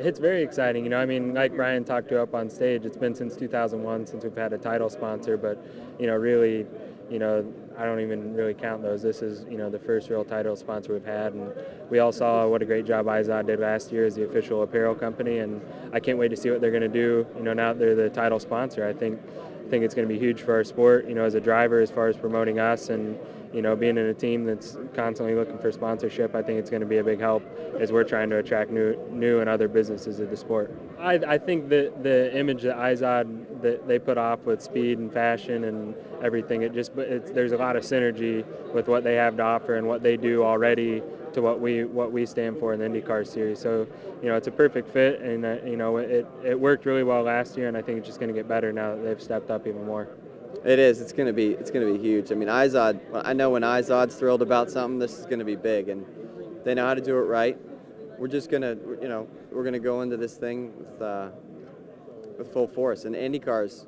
It's very exciting. You know, I mean, like Brian talked to up on stage, it's been since 2001 since we've had a title sponsor, but, you know, really, you know, I don't even really count those. This is, you know, the first real title sponsor we've had, and we all saw what a great job Izod did last year as the official apparel company, and I can't wait to see what they're going to do. You know, now they're the title sponsor, I think, I think it's going to be huge for our sport. You know, as a driver, as far as promoting us and you know, being in a team that's constantly looking for sponsorship, I think it's going to be a big help as we're trying to attract new, new and other businesses to the sport. I, I think that the image that Izod that they put off with speed and fashion and everything, it just there's a lot of synergy with what they have to offer and what they do already to what we what we stand for in the IndyCar series. So, you know, it's a perfect fit, and uh, you know, it it worked really well last year, and I think it's just going to get better now that they've stepped up even more. It is. It's gonna be. It's gonna be huge. I mean, Izod. I know when Izod's thrilled about something, this is gonna be big, and they know how to do it right. We're just gonna, you know, we're gonna go into this thing with uh, with full force, and IndyCar's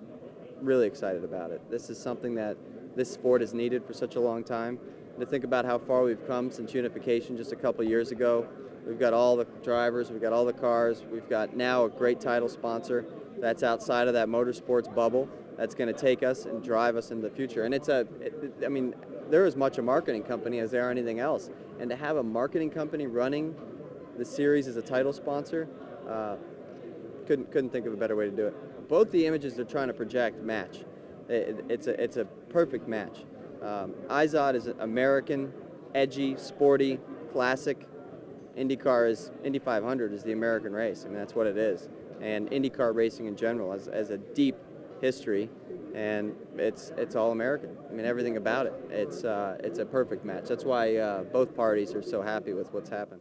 really excited about it. This is something that this sport has needed for such a long time. And to think about how far we've come since unification just a couple years ago, we've got all the drivers, we've got all the cars, we've got now a great title sponsor that's outside of that motorsports bubble that's going to take us and drive us into the future. And it's a, it, I mean, they're as much a marketing company as they are anything else. And to have a marketing company running the series as a title sponsor, uh, couldn't couldn't think of a better way to do it. Both the images they're trying to project match. It, it's a it's a perfect match. Um, Izod is American, edgy, sporty, classic. IndyCar is Indy 500 is the American race. I mean that's what it is. And IndyCar racing in general has, as a deep history, and it's it's all American. I mean, everything about it. It's uh, it's a perfect match. That's why uh, both parties are so happy with what's happened.